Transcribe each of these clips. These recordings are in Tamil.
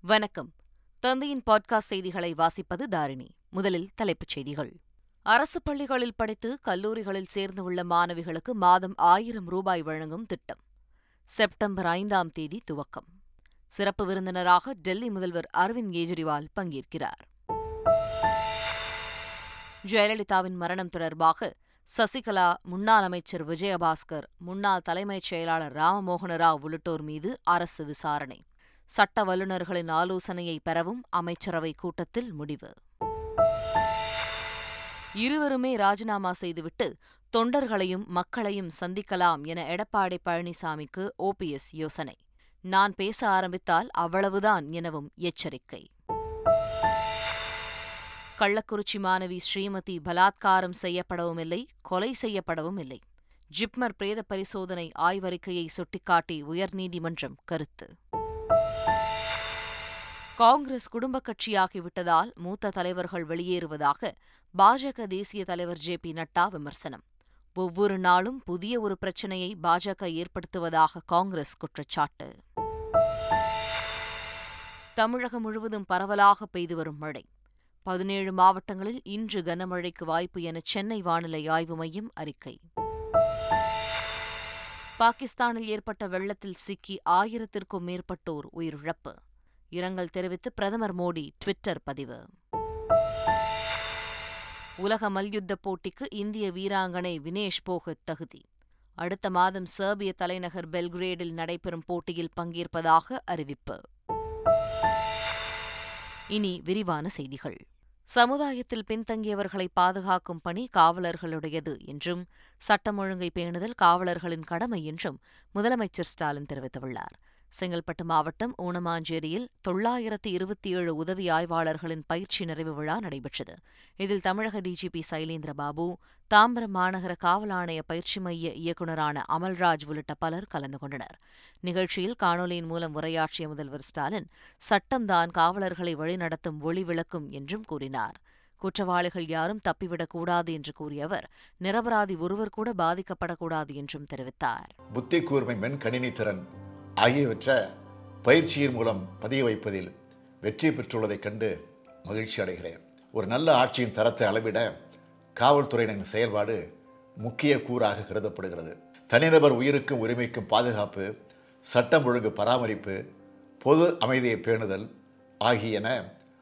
வணக்கம். தந்தையின் பாட்காஸ்ட் செய்திகளை வாசிப்பது தாரிணி. முதலில் தலைப்புச் செய்திகள். அரசு பள்ளிகளில் படித்து கல்லூரிகளில் சேர்ந்துள்ள மாணவிகளுக்கு மாதம் ஆயிரம் ரூபாய் வழங்கும் திட்டம். செப்டம்பர் ஐந்தாம் தேதி துவக்கம். சிறப்பு விருந்தினராக டெல்லி முதல்வர் அரவிந்த் கெஜ்ரிவால் பங்கேற்கிறார். ஜெயலலிதாவின் மரணம் தொடர்பாக சசிகலா முன்னாள் அமைச்சர் விஜயபாஸ்கர் முன்னாள் தலைமைச் செயலாளர் ராமமோகன ராவ் உள்ளிட்டோர் மீது அரசு விசாரணை. சட்ட வல்லுநர்களின் ஆலோசனையை பெறவும் அமைச்சரவை கூட்டத்தில் முடிவு. இருவருமே ராஜினாமா செய்துவிட்டு தொண்டர்களையும் மக்களையும் சந்திக்கலாம் என எடப்பாடி பழனிசாமிக்கு ஓபிஎஸ் யோசனை. நான் பேச ஆரம்பித்தால் அவ்வளவுதான் எனவும் எச்சரிக்கை. கள்ளக்குறிச்சி மாணவி ஸ்ரீமதி பலாத்காரம் செய்யப்படவும் இல்லை கொலை செய்யப்படவும் இல்லை ஜிப்மர் பிரேத பரிசோதனை ஆய்வறிக்கையை சுட்டிக்காட்டி உயர்நீதிமன்றம் கருத்து. காங்கிரஸ் குடும்ப கட்சியாகிவிட்டதால் மூத்த தலைவர்கள் வெளியேறுவதாக பாஜக தேசிய தலைவர் ஜே பி நட்டா விமர்சனம். ஒவ்வொரு நாளும் புதிய ஒரு பிரச்சினையை பாஜக ஏற்படுத்துவதாக காங்கிரஸ் குற்றச்சாட்டு. தமிழகம் முழுவதும் பரவலாக பெய்து வரும் மழை. பதினேழு மாவட்டங்களில் இன்று கனமழைக்கு வாய்ப்பு என சென்னை வானிலை ஆய்வு மையம் அறிக்கை. பாகிஸ்தானில் ஏற்பட்ட வெள்ளத்தில் சிக்கி ஆயிரத்திற்கும் மேற்பட்டோர் உயிரிழப்பு. இரங்கல் தெரிவித்து பிரதமர் மோடி ட்விட்டர் பதிவு. உலக மல்யுத்த போட்டிக்கு இந்திய வீராங்கனை வினேஷ் போகத் தகுதி. அடுத்த மாதம் சேர்பிய தலைநகர் பெல்கிரேடில் நடைபெறும் போட்டியில் பங்கேற்பதாக அறிவிப்பு. இனி விரிவான செய்திகள். சமுதாயத்தில் பின்தங்கியவர்களை பாதுகாக்கும் பணி காவலர்களுடையது என்றும் சட்டம் ஒழுங்கை பேணுதல் காவலர்களின் கடமை என்றும் முதலமைச்சர் ஸ்டாலின் தெரிவித்துள்ளார். செங்கல்பட்டு மாவட்டம் ஊனமாஞ்சேரியில் தொள்ளாயிரத்து இருபத்தி ஏழு உதவி ஆய்வாளர்களின் பயிற்சி நிறைவு விழா நடைபெற்றது. இதில் தமிழக டிஜிபி சைலேந்திர பாபு தாம்பரம் மாநகர காவல் ஆணைய பயிற்சி மைய இயக்குநரான அமல்ராஜ் உள்ளிட்ட பலர் கலந்து கொண்டனர். நிகழ்ச்சியில் காணொலியின் மூலம் உரையாற்றிய முதல்வர் ஸ்டாலின் சட்டம்தான் காவலர்களை வழிநடத்தும் ஒளி விளக்கும் என்றும் கூறினார். குற்றவாளிகள் யாரும் தப்பிவிடக்கூடாது என்று கூறிய அவர் நிரபராதி ஒருவர் கூட பாதிக்கப்படக்கூடாது என்றும் தெரிவித்தார். புத்தி கூர்மை மென் கணினி திறன் ஆகியவற்றை பயிற்சியின் மூலம் பதிய வைப்பதில் வெற்றி பெற்றுள்ளதைக் கண்டு மகிழ்ச்சி அடைகிறேன். ஒரு நல்ல ஆட்சியின் தரத்தை அளவிட காவல்துறையினரின் செயல்பாடு முக்கிய கூறாக கருதப்படுகிறது. தனிநபர் உயிருக்கும் உரிமைக்கும் பாதுகாப்பு சட்டம் ஒழுங்கு பராமரிப்பு பொது அமைதியை பேணுதல் ஆகியன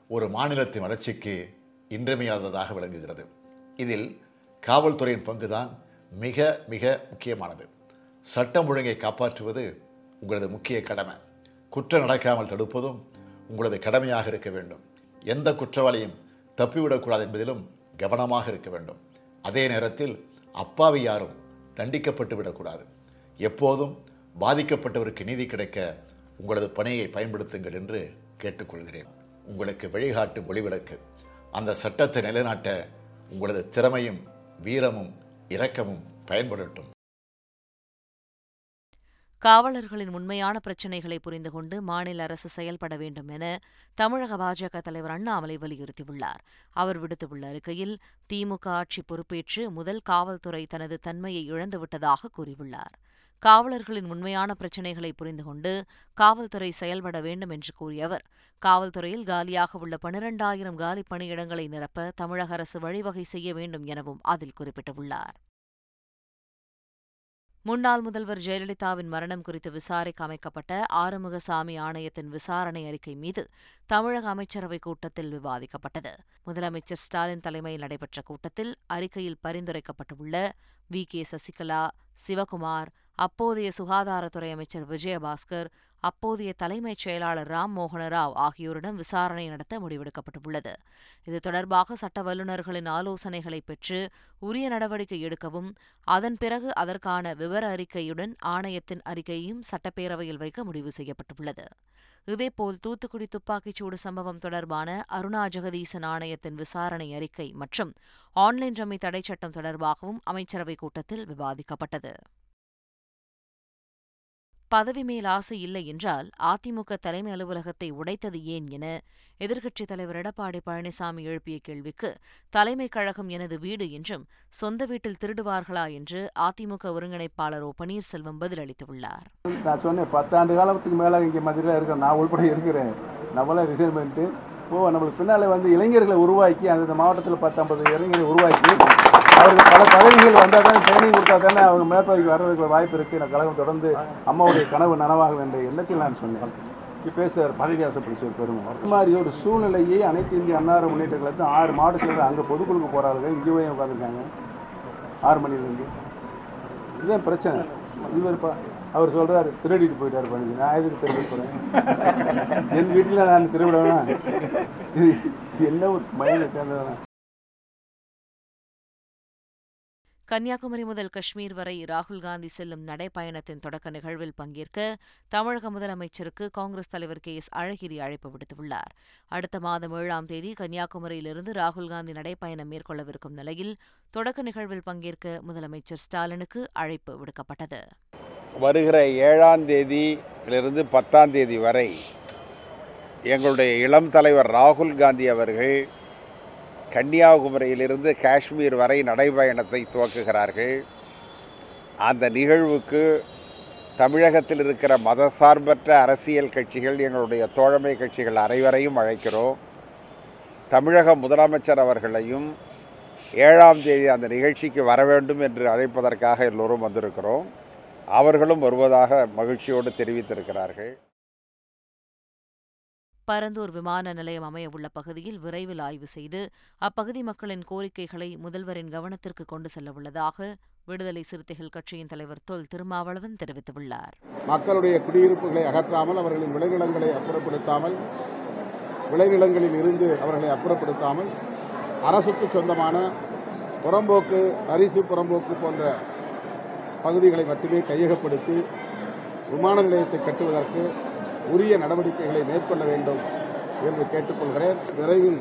ஒரு மாநிலத்தின் வளர்ச்சிக்கு இன்றியமையாததாக விளங்குகிறது. இதில் காவல்துறையின் பங்குதான் மிக மிக முக்கியமானது. சட்டம் ஒழுங்கை காப்பாற்றுவது உங்களது முக்கிய கடமை. குற்றம் நடக்காமல் தடுப்பதும் உங்களது கடமையாக இருக்க வேண்டும். எந்த குற்றவாளியும் தப்பிவிடக்கூடாது என்பதிலும் கவனமாக இருக்க வேண்டும். அதே நேரத்தில் அப்பாவி யாரும் தண்டிக்கப்பட்டு விடக்கூடாது. எப்போதும் பாதிக்கப்பட்டவருக்கு நீதி கிடைக்க உங்களது பணியை பயன்படுத்துங்கள் என்று கேட்டுக்கொள்கிறேன். உங்களுக்கு வழிகாட்டும் ஒளிவிளக்கு. அந்த சட்டத்தை நிலைநாட்ட உங்களது திறமையும் வீரமும் இரக்கமும் பயன்படட்டும். காவலர்களின் உண்மையான பிரச்சினைகளை புரிந்து கொண்டு மாநில அரசு செயல்பட வேண்டும் என தமிழக பாஜக தலைவர் அண்ணாமலை வலியுறுத்தியுள்ளார். அவர் விடுத்துள்ள அறிக்கையில் திமுக ஆட்சி பொறுப்பேற்று முதல் காவல்துறை தனது தன்மையை இழந்துவிட்டதாக கூறியுள்ளார். காவலர்களின் உண்மையான பிரச்சினைகளை புரிந்து கொண்டு காவல்துறை செயல்பட வேண்டும் என்று கூறிய அவர் காவல்துறையில் காலியாக உள்ள பனிரெண்டாயிரம் காலி பணியிடங்களை நிரப்ப தமிழக அரசு வழிவகை செய்ய வேண்டும் எனவும் அதில் குறிப்பிட்டுள்ளார். முன்னாள் முதல்வர் ஜெயலலிதாவின் மரணம் குறித்து விசாரிக்க அமைக்கப்பட்ட ஆறுமுகசாமி ஆணையத்தின் விசாரணை அறிக்கை மீது தமிழக அமைச்சரவைக் கூட்டத்தில் விவாதிக்கப்பட்டது. முதலமைச்சர் ஸ்டாலின் தலைமையில் நடைபெற்ற கூட்டத்தில் அறிக்கையில் பரிந்துரைக்கப்பட்டுள்ள வி கே சசிகலா சிவகுமார் அப்போதைய சுகாதாரத்துறை அமைச்சர் விஜயபாஸ்கர் அப்போதைய தலைமைச் செயலாளர் ராம் மோகன ராவ் ஆகியோரிடம் விசாரணை நடத்த முடிவெடுக்கப்பட்டுள்ளது. இது தொடர்பாக சட்ட வல்லுநர்களின் ஆலோசனைகளை பெற்று உரிய நடவடிக்கை எடுக்கவும் அதன் பிறகு அதற்கான விவர அறிக்கையுடன் ஆணையத்தின் அறிக்கையையும் சட்டப்பேரவையில் வைக்க முடிவு செய்யப்பட்டுள்ளது. இதேபோல் தூத்துக்குடி துப்பாக்கிச்சூடு சம்பவம் தொடர்பான அருணா ஜெகதீசன் ஆணையத்தின் விசாரணை அறிக்கை மற்றும் ஆன்லைன் ரம்மி தடைச்சட்டம் தொடர்பாகவும் அமைச்சரவைக் கூட்டத்தில் விவாதிக்கப்பட்டது. பதவி மேல் ஆசை இல்லை என்றால் அதிமுக தலைமை அலுவலகத்தை உடைத்தது ஏன் என எதிர்க்கட்சித் தலைவர் எடப்பாடி பழனிசாமி எழுப்பிய கேள்விக்கு தலைமைக் கழகம் எனது வீடு என்றும் சொந்த வீட்டில் திருடுவார்களா என்று அதிமுக ஒருங்கிணைப்பாளர் ஓ பன்னீர்செல்வம் பதிலளித்துள்ளார். நான் சொன்னேன் பத்தாண்டு காலத்துக்கு மேலே இங்கே மதுரையில் இருக்கிற நான் உள்பட இருக்கிறேன். நம்மளாம் ரிசைன் பண்ணிட்டு ஓ நம்மளுக்கு பின்னால் வந்து இளைஞர்களை உருவாக்கி அந்த மாவட்டத்தில் பத்தம்பது இளைஞர்களை உருவாக்கி அவர்கள் பல பதவிகள் வந்தால் தான் ட்ரைனிங் கொடுத்தா தானே அவங்க மேற்பதவிக்கு வர்றதுக்கு வாய்ப்பு இருக்குது நான் கழகம் தொடர்ந்து அம்மாவுடைய கனவு நனவாகும் என்ற எண்ணத்தில் நான் சொன்னேன். பேசுகிறார் பதவி ஆசைப்படுச்சு ஒரு பெருமை இந்த மாதிரி ஒரு சூழ்நிலையை அனைத்து இந்திய அன்னார முன்னேற்ற கழகத்தில் ஆறு மாவட்ட செயலர் அங்கே பொதுக்குழுக்கு போகிறார்கள் இங்கே போய் உட்காந்துருக்காங்க ஆறு மணிலேருந்து இதுதான் பிரச்சனை. இவர் அவர் சொல்கிறார் திருடிட்டு போயிட்டார் பண்ணி நான் எதுக்கு திருடி போகிறேன் என் வீட்டில் நான் திருவிடவேனா இது என்ன ஒரு மயில கன்னியாகுமரி முதல் காஷ்மீர் வரை ராகுல் காந்தி செல்லும் நடைப்பயணத்தின் தொடக்க நிகழ்வில் பங்கேற்க தமிழக முதலமைச்சருக்கு காங்கிரஸ் தலைவர் கே எஸ் அழகிரி அழைப்பு விடுத்துள்ளார். அடுத்த மாதம் ஏழாம் தேதி கன்னியாகுமரியிலிருந்து ராகுல் காந்தி நடைப்பயணம் மேற்கொள்ளவிருக்கும் நிலையில் தொடக்க நிகழ்வில் பங்கேற்க முதலமைச்சர் ஸ்டாலினுக்கு அழைப்பு விடுக்கப்பட்டது. வருகிற ஏழாம் தேதியிலிருந்து பத்தாம் தேதி வரை எங்களுடைய இளம் தலைவர் ராகுல் காந்தி அவர்கள் கன்னியாகுமரியிலிருந்து காஷ்மீர் வரை நடைபயணத்தை துவக்குகிறார்கள். அந்த நிகழ்வுக்கு தமிழகத்தில் இருக்கிற மதசார்பற்ற அரசியல் கட்சிகள் எங்களுடைய தோழமை கட்சிகள் அனைவரையும் அழைக்கிறோம். தமிழக முதலமைச்சர் அவர்களையும் ஏழாம் தேதி அந்த நிகழ்ச்சிக்கு வர வேண்டும் என்று அழைப்பதற்காக எல்லோரும் வந்திருக்கிறோம். அவர்களும் வருவதாக மகிழ்ச்சியோடு தெரிவித்திருக்கிறார்கள். பரந்தூர் விமான நிலையம் அமையவுள்ள பகுதியில் விரைவில் ஆய்வு செய்து அப்பகுதி மக்களின் கோரிக்கைகளை முதல்வரின் கவனத்திற்கு கொண்டு செல்லவுள்ளதாக விடுதலை சிறுத்தைகள் கட்சியின் தலைவர் தொல் திருமாவளவன் தெரிவித்துள்ளார். மக்களுடைய குடியிருப்புகளை அகற்றாமல் அவர்களின் விளைநிலங்களை அப்புறப்படுத்தாமல் விளைநிலங்களில் இருந்து அவர்களை அப்புறப்படுத்தாமல் அரசுக்கு சொந்தமான புறம்போக்கு அரிசி புறம்போக்கு போன்ற பகுதிகளை மட்டுமே கையகப்படுத்தி விமான நிலையத்தை கட்டுவதற்கு உரிய நடவடிக்கைகளை மேற்கொள்ள வேண்டும் என்று கேட்டுக்கொள்கிறேன். விரைவில்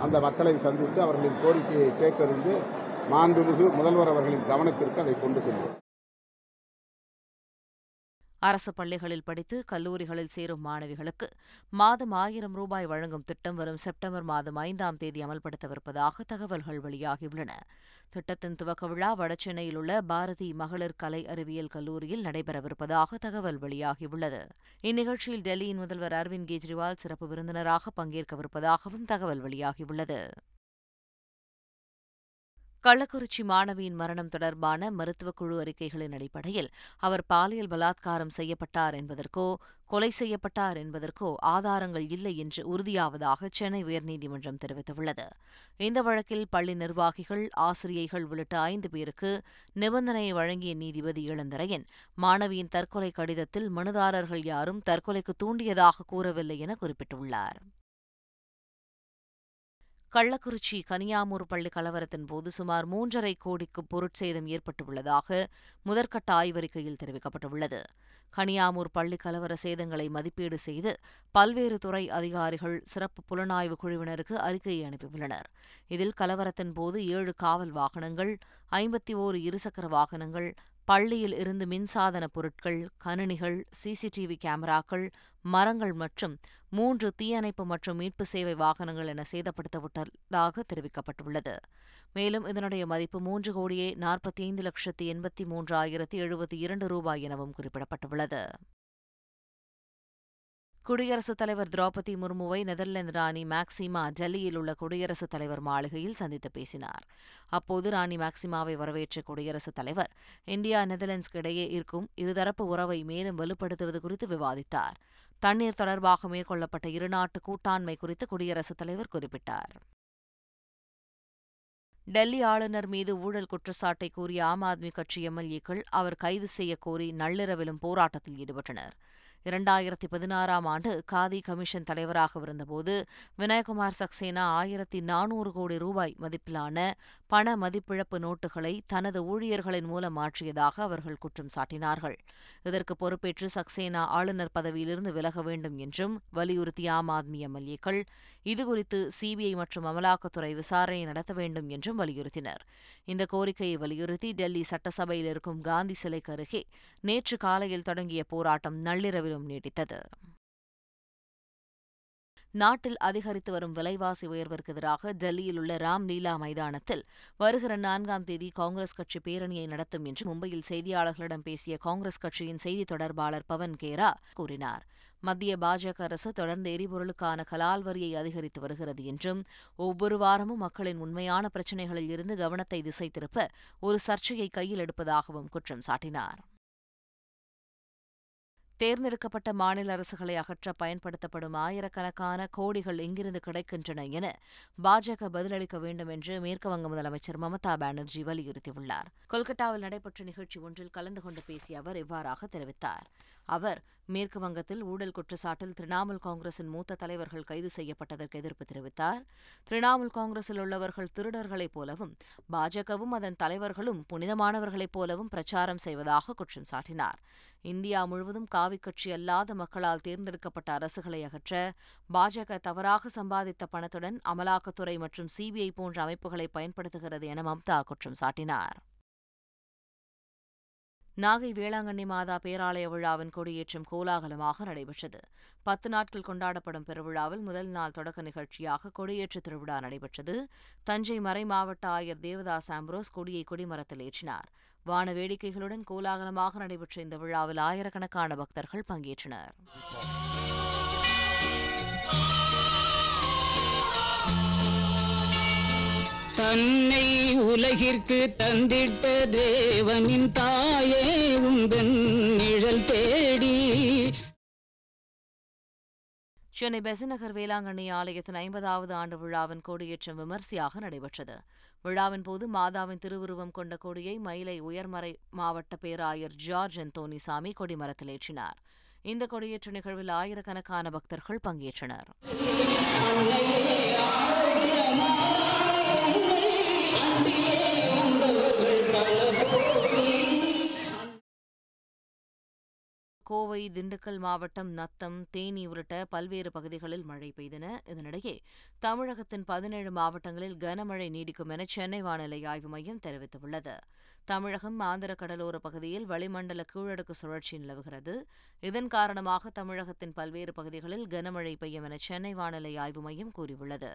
அந்த மக்களை சந்தித்து அவர்களின் கோரிக்கையை கேட்டறிந்து மாண்புமிகு முதல்வர் அவர்களின் கவனத்திற்கு அதை கொண்டு செல்வோம். அரசு பள்ளிகளில் படித்து கல்லூரிகளில் சேரும் மாணவிகளுக்கு மாதம் ஆயிரம் ரூபாய் வழங்கும் திட்டம் வரும் செப்டம்பர் மாதம் ஐந்தாம் தேதி அமல்படுத்தவிருப்பதாக தகவல்கள் வெளியாகியுள்ளன. திட்டத்தின் துவக்க விழா வடசென்னையில் உள்ள பாரதி மகளிர் கலை அறிவியல் கல்லூரியில் நடைபெறவிருப்பதாக தகவல் வெளியாகியுள்ளது. இந்நிகழ்ச்சியில் டெல்லியின் முதல்வர் அரவிந்த் கெஜ்ரிவால் சிறப்பு விருந்தினராக பங்கேற்கவிருப்பதாகவும் தகவல் வெளியாகியுள்ளது. கள்ளக்குறிச்சி மாணவியின் மரணம் தொடர்பான மருத்துவக் குழு அறிக்கைகளின் அடிப்படையில் அவர் பாலியல் பலாத்காரம் செய்யப்பட்டார் என்பதற்கோ கொலை செய்யப்பட்டார் என்பதற்கோ ஆதாரங்கள் இல்லை என்று உறுதியாவதாக சென்னை உயர்நீதிமன்றம் தெரிவித்துள்ளது. இந்த வழக்கில் பள்ளி நிர்வாகிகள் ஆசிரியைகள் உள்ளிட்ட ஐந்து பேருக்கு நிபந்தனையை வழங்கிய நீதிபதி இளந்தரையன் மாணவியின் தற்கொலை கடிதத்தில் மனுதாரர்கள் யாரும் தற்கொலைக்கு தூண்டியதாக கூறவில்லை என குறிப்பிட்டுள்ளார். கள்ளக்குறிச்சி கனியாமூர் பள்ளி கலவரத்தின் போது சுமார் மூன்றரை கோடிக்கு பொருட்சேதம் ஏற்பட்டுள்ளதாக முதற்கட்ட ஆய்வறிக்கையில் தெரிவிக்கப்பட்டுள்ளது. கனியாமூர் பள்ளி கலவர சேதங்களை மதிப்பீடு செய்து பல்வேறு துறை அதிகாரிகள் சிறப்பு புலனாய்வு குழுவினருக்கு அறிக்கையை அனுப்பியுள்ளனர். இதில் கலவரத்தின் போது ஏழு காவல் வாகனங்கள் ஐம்பத்தி ஓரு இருசக்கர வாகனங்கள் பள்ளியில் இருந்து மின்சாதன பொருட்கள் கணினிகள் சிசிடிவி கேமராக்கள் மரங்கள் மற்றும் மூன்று தீயணைப்பு மற்றும் மீட்பு சேவை வாகனங்கள் என சேதப்படுத்தப்பட்டதாக தெரிவிக்கப்பட்டுள்ளது. மேலும் இதனுடைய மதிப்பு மூன்று கோடியே நாற்பத்தி ஐந்து லட்சத்தி எண்பத்தி மூன்றாயிரத்தி எழுபத்தி இரண்டு ரூபாய் எனவும் குறிப்பிடப்பட்டுள்ளது. குடியரசுத் தலைவர் திரௌபதி முர்முவை நெதர்லாந்து ராணி மேக்சிமா டெல்லியில் உள்ள குடியரசுத் தலைவர் மாளிகையில் சந்தித்து பேசினார். அப்போது ராணி மேக்சிமாவை வரவேற்ற குடியரசுத் தலைவர் இந்தியா நெதர்லாந்துக்கு இடையே இருக்கும் இருதரப்பு உறவை மேலும் வலுப்படுத்துவது குறித்து விவாதித்தார். தண்ணீர் தொடர்பாக மேற்கொள்ளப்பட்ட இருநாட்டு கூட்டாண்மை குறித்து குடியரசுத் தலைவர் குறிப்பிட்டார். டெல்லி ஆளுநர் மீது ஊழல் குற்றச்சாட்டை கூறிய ஆம் ஆத்மி கட்சி எம்எல்ஏக்கள் அவர் கைது செய்யக் கோரி நள்ளிரவிலும் போராட்டத்தில் ஈடுபட்டனர். இரண்டாயிரத்தி பதினாறாம் ஆண்டு காதி கமிஷன் தலைவராக இருந்தபோது வினயகுமார் சக்சேனா ஆயிரத்தி நானூறு கோடி ரூபாய் மதிப்பிலான பண மதிப்பிழப்பு நோட்டுகளை தனது ஊழியர்களின் மூலம் மாற்றியதாக அவர்கள் குற்றம் சாட்டினார்கள். இதற்கு பொறுப்பேற்று சக்சேனா ஆளுநர் பதவியிலிருந்து விலக வேண்டும் என்றும் வலியுறுத்திய ஆம் ஆத்மி எம்எல்ஏக்கள் இதுகுறித்து சிபிஐ மற்றும் அமலாக்கத்துறை விசாரணை நடத்த வேண்டும் என்றும் வலியுறுத்தினர். இந்த கோரிக்கையை வலியுறுத்தி டெல்லி சட்டசபையில் இருக்கும் காந்தி சிலைக்கு அருகே நேற்று காலையில் தொடங்கிய போராட்டம் மேலும் நீடித்தது. நாட்டில் அதிகரித்து வரும் விலைவாசி உயர்விற்கு எதிராக டெல்லியில் உள்ள ராம்லீலா மைதானத்தில் வருகிற நான்காம் தேதி காங்கிரஸ் கட்சி பேரணியை நடத்தும் என்று மும்பையில் செய்தியாளர்களிடம் பேசிய காங்கிரஸ் கட்சியின் செய்தி தொடர்பாளர் பவன் கேரா கூறினார். மத்திய பாஜக அரசு தொடர்ந்து எரிபொருளுக்கான கலால் வரியை அதிகரித்து வருகிறது என்றும் ஒவ்வொரு வாரமும் மக்களின் உண்மையான பிரச்சினைகளில் இருந்து கவனத்தை திசை திருப்ப ஒரு சர்ச்சையை கையில் எடுப்பதாகவும் குற்றம் சாட்டினார். தேர்ந்தெடுக்கப்பட்ட மாநில அரசுகளை அகற்ற பயன்படுத்தப்படும் ஆயிரக்கணக்கான கோடிகள் எங்கிருந்து கிடைக்கின்றன என பாஜக பதிலளிக்க வேண்டும் என்று மேற்குவங்க முதலமைச்சர் மமதா பானர்ஜி வலியுறுத்தியுள்ளார். கொல்கத்தாவில் நடைபெற்ற நிகழ்ச்சி ஒன்றில் கலந்து கொண்டு பேசிய அவர் இவ்வாறாக தெரிவித்தார். அவர் மேற்கு வங்கத்தில் ஊழல் குற்றச்சாட்டில் திரிணாமுல் காங்கிரசின் மூத்த தலைவர்கள் கைது செய்யப்பட்டதற்கு எதிர்ப்பு தெரிவித்தார். திரிணாமுல் காங்கிரஸில் உள்ளவர்கள் திருடர்களைப் போலவும் பாஜகவும் அதன் தலைவர்களும் புனிதமானவர்களைப் போலவும் பிரச்சாரம் செய்வதாக குற்றம் சாட்டினார். இந்தியா முழுவதும் காவிக் கட்சி அல்லாத மக்களால் தேர்ந்தெடுக்கப்பட்ட அரசுகளை அகற்ற பாஜக தவறாக சம்பாதித்த பணத்துடன் அமலாக்கத்துறை மற்றும் சிபிஐ போன்ற அமைப்புகளை பயன்படுத்துகிறது என மம்தா குற்றம் சாட்டினார். நாகை வேளாங்கண்ணி மாதா பேராலய விழாவின் கொடியேற்றம் கோலாகலமாக நடைபெற்றது. பத்து நாட்கள் கொண்டாடப்படும் பெருவிழாவில் முதல் நாள் தொடக்க நிகழ்ச்சியாக கொடியேற்று திருவிழா நடைபெற்றது. தஞ்சை மறை மாவட்ட ஆயர் தேவதாஸ் ஆம்ப்ரோஸ் கொடியை கொடிமரத்தில் ஏற்றினார். வான வேடிக்கைகளுடன் கோலாகலமாக நடைபெற்ற இந்த விழாவில் ஆயிரக்கணக்கான பக்தர்கள் பங்கேற்றனர். தன்னை உலகிற்கு தந்திட்ட தேவனின் தாயே உந்தன் நிழல் தேடி. சென்னை பெசநகர் வேளாங்கண்ணி ஆலயத்தின் ஐம்பதாவது ஆண்டு விழாவின் கொடியேற்றம் விமர்சையாக நடைபெற்றது. விழாவின் போது மாதாவின் திருவுருவம் கொண்ட கொடியை மயிலை உயர்மறை மாவட்ட பேராயர் ஜார்ஜ் அந்தோனிசாமி கொடிமரத்தில் ஏற்றினார். இந்த கொடியேற்ற நிகழ்வில் ஆயிரக்கணக்கான பக்தர்கள் பங்கேற்றனர். கோவை திண்டுக்கல் மாவட்டம் நத்தம் தேனி உள்ளிட்ட பல்வேறு பகுதிகளில் மழை பெய்தன. இதனிடையே தமிழகத்தின் பதினேழு மாவட்டங்களில் கனமழை நீடிக்கும் என சென்னை வானிலை ஆய்வு மையம் தெரிவித்துள்ளது. தமிழகம் ஆந்திர கடலோர பகுதியில் வளிமண்டல கீழடுக்கு சுழற்சி நிலவுகிறது. இதன் காரணமாக தமிழகத்தின் பல்வேறு பகுதிகளில் கனமழை பெய்யும் என சென்னை வானிலை ஆய்வு மையம் கூறியுள்ளது.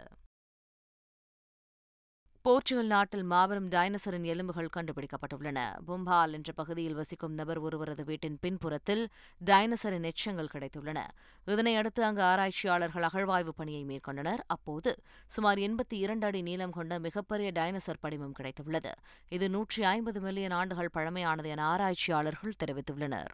போர்ச்சுகல் நாட்டில் மாபெரும் டைனசரின் எலும்புகள் கண்டுபிடிக்கப்பட்டுள்ளன. பும்பால் என்ற பகுதியில் வசிக்கும் நபர் ஒருவரது வீட்டின் பின்புறத்தில் டைனசரின் எச்சங்கள் கிடைத்துள்ளன. இதனையடுத்து அங்கு ஆராய்ச்சியாளர்கள் அகழ்வாய்வு பணியை மேற்கொண்டனர். அப்போது சுமார் எண்பத்தி இரண்டு அடி நீளம் கொண்ட மிகப்பெரிய டைனசர் படிமம் கிடைத்துள்ளது. இது நூற்றி ஐம்பது மில்லியன் ஆண்டுகள் பழமையானது என ஆராய்ச்சியாளர்கள் தெரிவித்துள்ளனர்.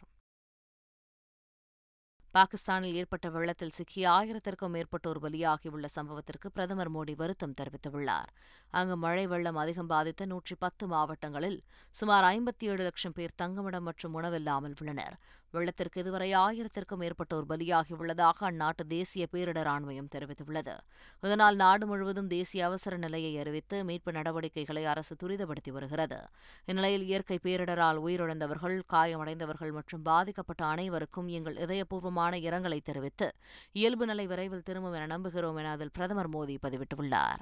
பாகிஸ்தானில் ஏற்பட்ட வெள்ளத்தில் சிக்கி ஆயிரத்திற்கும் மேற்பட்டோர் பலியாகியுள்ள சம்பவத்திற்கு பிரதமர் மோடி வருத்தம் தெரிவித்துள்ளார். அங்கு மழை வெள்ளம் அதிகம் பாதித்த நூற்றி பத்து மாவட்டங்களில் சுமார் ஐம்பத்தி ஏழு லட்சம் பேர் தங்குமிடம் மற்றும் உணவில்லாமல் உள்ளனர். வெள்ளத்திற்கு இதுவரை ஆயிரத்திற்கும் மேற்பட்டோர் பலியாகியுள்ளதாக அந்நாட்டு தேசிய பேரிடர் ஆணையம் தெரிவித்துள்ளது. இதனால் நாடு முழுவதும் தேசிய அவசர நிலையை அறிவித்து மீட்பு நடவடிக்கைகளை அரசு துரிதப்படுத்தி வருகிறது. இந்நிலையில் இயற்கை பேரிடரால் உயிரிழந்தவர்கள் காயமடைந்தவர்கள் மற்றும் பாதிக்கப்பட்ட அனைவருக்கும் எங்கள் இதயபூர்வமான இரங்கலை தெரிவித்து இயல்பு நிலை விரைவில் திரும்பும் என நம்புகிறோம் என அதில் பிரதமர் மோடி பதிவிட்டுள்ளார்.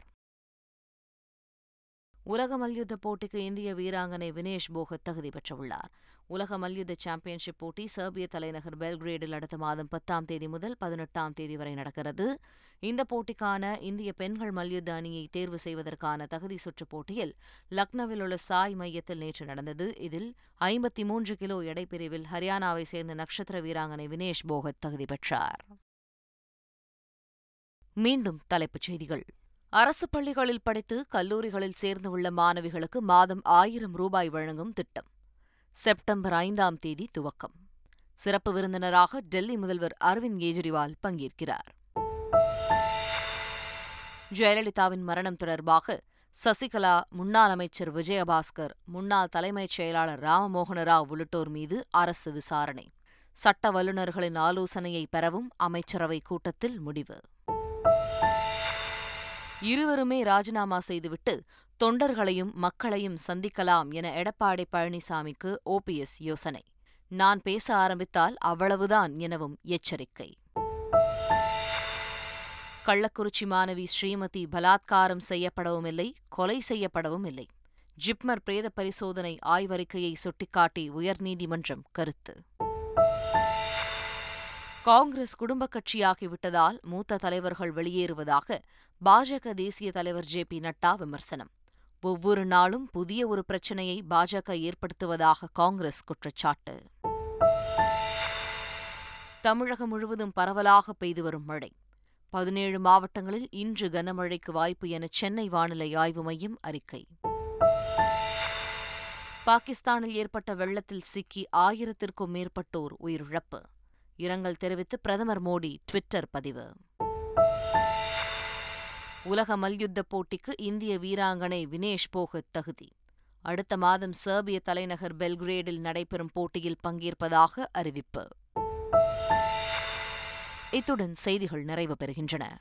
உலக மல்யுத்த போட்டிக்கு இந்திய வீராங்கனை வினேஷ் போகத் தகுதி பெற்றுள்ளார். உலக மல்யுத்த சாம்பியன்ஷிப் போட்டி செர்பிய தலைநகர் பெல்கிரேடில் அடுத்த மாதம் பத்தாம் தேதி முதல் பதினெட்டாம் தேதி வரை நடக்கிறது. இந்த போட்டிக்கான இந்திய பெண்கள் மல்யுத்த அணியை தேர்வு செய்வதற்கான தகுதி சுற்றுப் போட்டியில் லக்னோவில் உள்ள சாய் மையத்தில் நேற்று நடந்தது. இதில் ஐம்பத்தி மூன்று கிலோ எடைப்பிரிவில் ஹரியானாவை சேர்ந்த நட்சத்திர வீராங்கனை வினேஷ் போகத் தகுதி பெற்றார். மீண்டும் தலைப்புச் செய்திகள். அரசு பள்ளிகளில் படித்து கல்லூரிகளில் சேர்ந்துள்ள மாணவிகளுக்கு மாதம் ஆயிரம் ரூபாய் வழங்கும் திட்டம். செப்டம்பர் ஐந்தாம் தேதி துவக்கம். சிறப்பு விருந்தினராக டெல்லி முதல்வர் அரவிந்த் கெஜ்ரிவால் பங்கேற்கிறார். ஜெயலலிதாவின் மரணம் தொடர்பாக சசிகலா முன்னாள் அமைச்சர் விஜயபாஸ்கர் முன்னாள் தலைமைச் செயலாளர் ராமமோகன ராவ் உள்ளிட்டோர் மீது அரசு விசாரணை. சட்ட வல்லுநர்களின் ஆலோசனையை பெறவும் அமைச்சரவை கூட்டத்தில் முடிவு. இருவருமே ராஜினாமா செய்துவிட்டு தொண்டர்களையும் மக்களையும் சந்திக்கலாம் என எடப்பாடி பழனிசாமிக்கு ஓபிஎஸ் யோசனை. நான் பேச ஆரம்பித்தால் அவ்வளவுதான் எனவும் எச்சரிக்கை. கள்ளக்குறிச்சி மாணவி ஸ்ரீமதி பலாத்காரம் செய்யப்படவும் இல்லை கொலை செய்யப்படவும் இல்லை ஜிப்மர் பிரேத பரிசோதனை ஆய்வறிக்கையை சுட்டிக்காட்டி உயர்நீதிமன்றம் கருத்து. காங்கிரஸ் குடும்ப கட்சியாகிவிட்டதால் மூத்த தலைவர்கள் வெளியேறுவதாக பாஜக தேசிய தலைவர் ஜே பி நட்டா விமர்சனம். ஒவ்வொரு நாளும் புதிய ஒரு பிரச்சனையை பாஜக ஏற்படுத்துவதாக காங்கிரஸ் குற்றச்சாட்டு. தமிழகம் முழுவதும் பரவலாக பெய்து வரும் மழை. பதினேழு மாவட்டங்களில் இன்று கனமழைக்கு வாய்ப்பு என சென்னை வானிலை ஆய்வு மையம் அறிக்கை. பாகிஸ்தானில் ஏற்பட்ட வெள்ளத்தில் சிக்கி ஆயிரத்திற்கும் மேற்பட்டோர் உயிரிழப்பு. இரங்கல் தெரிவித்து பிரதமர் மோடி ட்விட்டர் பதிவு. உலக மல்யுத்த போட்டிக்கு இந்திய வீராங்கனை வினேஷ் போகத் தகுதி. அடுத்த மாதம் சேர்பிய தலைநகர் பெல்கிரேடில் நடைபெறும் போட்டியில் பங்கேற்பதாக அறிவிப்பு. இத்துடன் செய்திகள் நிறைவு பெறுகின்றன.